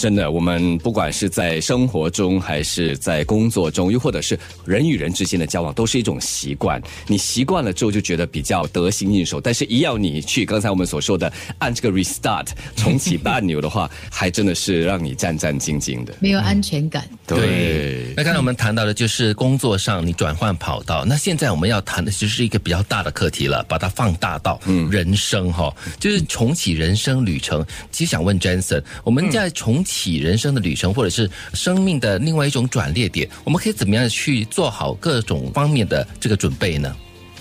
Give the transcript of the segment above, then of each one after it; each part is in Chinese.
真的，我们不管是在生活中，还是在工作中，又或者是人与人之间的交往，都是一种习惯。你习惯了之后，就觉得比较得心应手。但是，一要你去刚才我们所说的按这个 restart 重启按钮的话，还真的是让你战战兢兢的，没有安全感。对。那刚才我们谈到的就是工作上你转换跑道。那现在我们要谈的就是一个比较大的课题了，把它放大到人生哈，就是重启人生旅程。其实想问 Jason，我们在重启人生的旅程，或者是生命的另外一种转捩点，我们可以怎么样去做好各种方面的这个准备呢？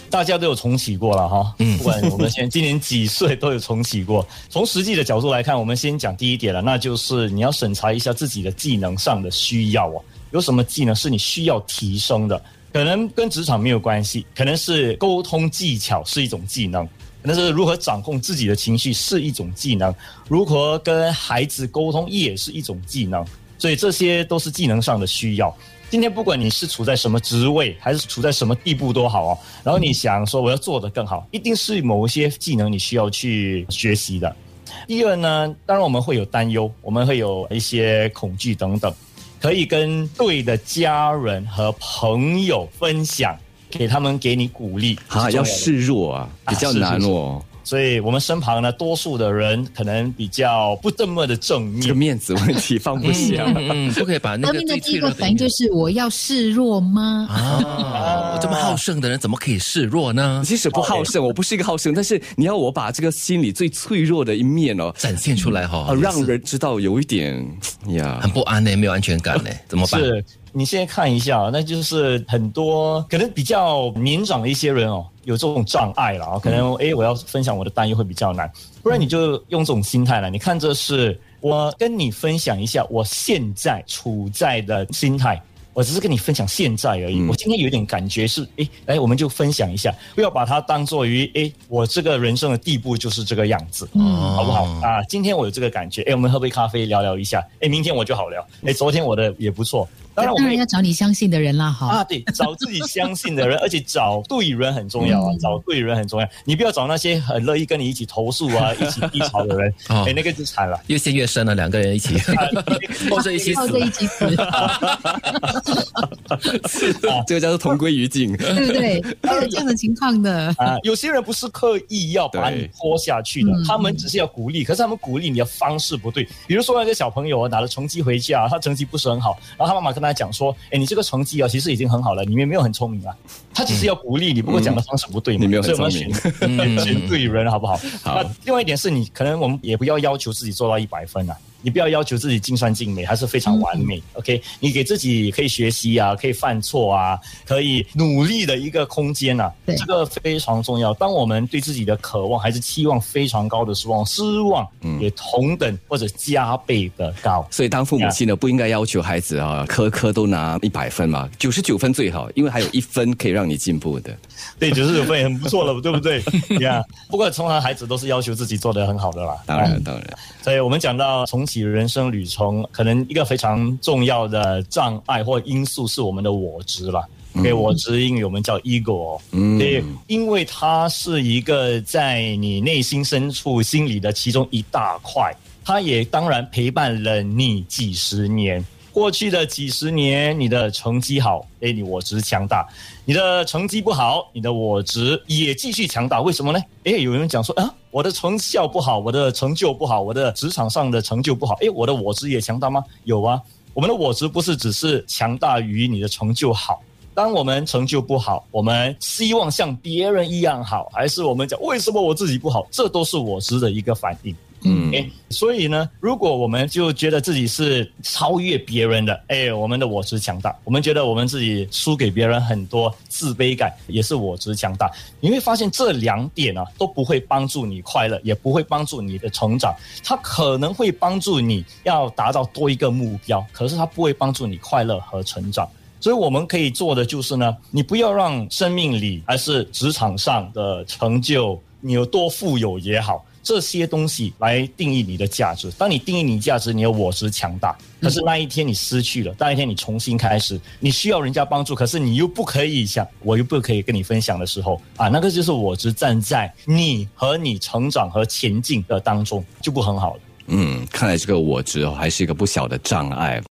大家都有重启过了哈，不管我们现在今年几岁，都有重启过。从实际的角度来看，我们先讲第一点了，那就是你要审查一下自己的技能上的需要哦，有什么技能是你需要提升的？可能跟职场没有关系，可能是沟通技巧是一种技能。那是如何掌控自己的情绪是一种技能，如何跟孩子沟通也是一种技能，所以这些都是技能上的需要。今天不管你是处在什么职位，还是处在什么地步都好哦，然后你想说我要做得更好，一定是某一些技能你需要去学习的。第二呢，当然我们会有担忧，我们会有一些恐惧等等，可以跟对的家人和朋友分享。给他们给你鼓励啊，要示弱啊，比较难哦。所以我们身旁呢，多数的人可能比较不这么的正面，这个面子问题放不下，嗯，不可以把那个最脆弱的反应就是我要示弱吗？啊，我这么好胜的人怎么可以示弱呢？即使不好胜，我不是一个好胜，但是你要我把这个心里最脆弱的一面哦展现出来哈，让人知道有一点呀很不安呢，没有安全感呢，怎么办？是。你现在看一下，那就是很多可能比较年长的一些人哦，有这种障碍了啊。可能诶，我要分享我的担忧会比较难，不然你就用这种心态来。你看，这是我跟你分享一下我现在处在的心态。我只是跟你分享现在而已。我今天有点感觉是，哎，来，我们就分享一下，不要把它当做于，哎，我这个人生的地步就是这个样子，好不好啊？今天我有这个感觉，哎，我们喝杯咖啡聊聊一下，哎，明天我就好聊，哎，昨天我的也不错。当然，我们要找你相信的人啦，哈啊，对，找自己相信的人，而且找对人很重要啊，找对人很重要。你不要找那些很乐意跟你一起投诉啊、一起低潮的人，哎，那个就惨了，越陷越深了。两个人一起 抱着一起死，一起死，这个叫做同归于尽，对不对？有这样的情况的啊。有些人不是刻意要把你拖下去的，他们只是要鼓励，可是他们鼓励你的方式不对。比如说那个小朋友啊，拿了成绩回家，他成绩不是很好，然后他妈妈跟他。他讲说：“哎，你这个成绩啊，其实已经很好了。你也没有很聪明啊。他只是要鼓励你，不过讲的方式不对嘛。你没有很聪明，选对人好不好？那另外一点是你可能我们也不要要求自己做到一百分啊。”你不要要求自己尽善尽美，还是非常完美。OK，你给自己可以学习啊，可以犯错啊，可以努力的一个空间呐。这个非常重要。当我们对自己的渴望还是期望非常高的时候，失望也同等或者加倍的高。所以，当父母亲呢，不应该要求孩子啊，科科都拿一百分嘛，九十九分最好，因为还有一分可以让你进步的。对，九十九分也很不错了，对不对？呀，不过通常孩子都是要求自己做得很好的啦。当然，当然。所以我们讲到从。起人生旅程，可能一个非常重要的障碍或因素是我们的我执了。给我执英语我们叫 ego，对，因为它是一个在你内心深处心里的其中一大块，它也当然陪伴了你几十年。过去的几十年，你的成绩好，哎，你我值强大；你的成绩不好，你的我值也继续强大。为什么呢？哎，有人讲说啊，我的成效不好，我的成就不好，我的职场上的成就不好，哎，我的我值也强大吗？有啊，我们的我值不是只是强大于你的成就好。当我们成就不好，我们希望像别人一样好，还是我们讲为什么我自己不好？这都是我值的一个反应。嗯，所以呢，如果我们就觉得自己是超越别人的，哎，我们的我值强大，我们觉得我们自己输给别人很多，自卑感也是我值强大。你会发现这两点啊都不会帮助你快乐，也不会帮助你的成长。它可能会帮助你要达到多一个目标，可是它不会帮助你快乐和成长。所以我们可以做的就是呢，你不要让生命里还是职场上的成就，你有多富有也好。这些东西来定义你的价值。当你定义你价值，你的我值强大。可是那一天你失去了，那一天你重新开始，你需要人家帮助，可是你又不可以想，我又不可以跟你分享的时候啊，那个就是我值站在你和你成长和前进的当中，就不很好了。嗯，看来这个我值还是一个不小的障碍。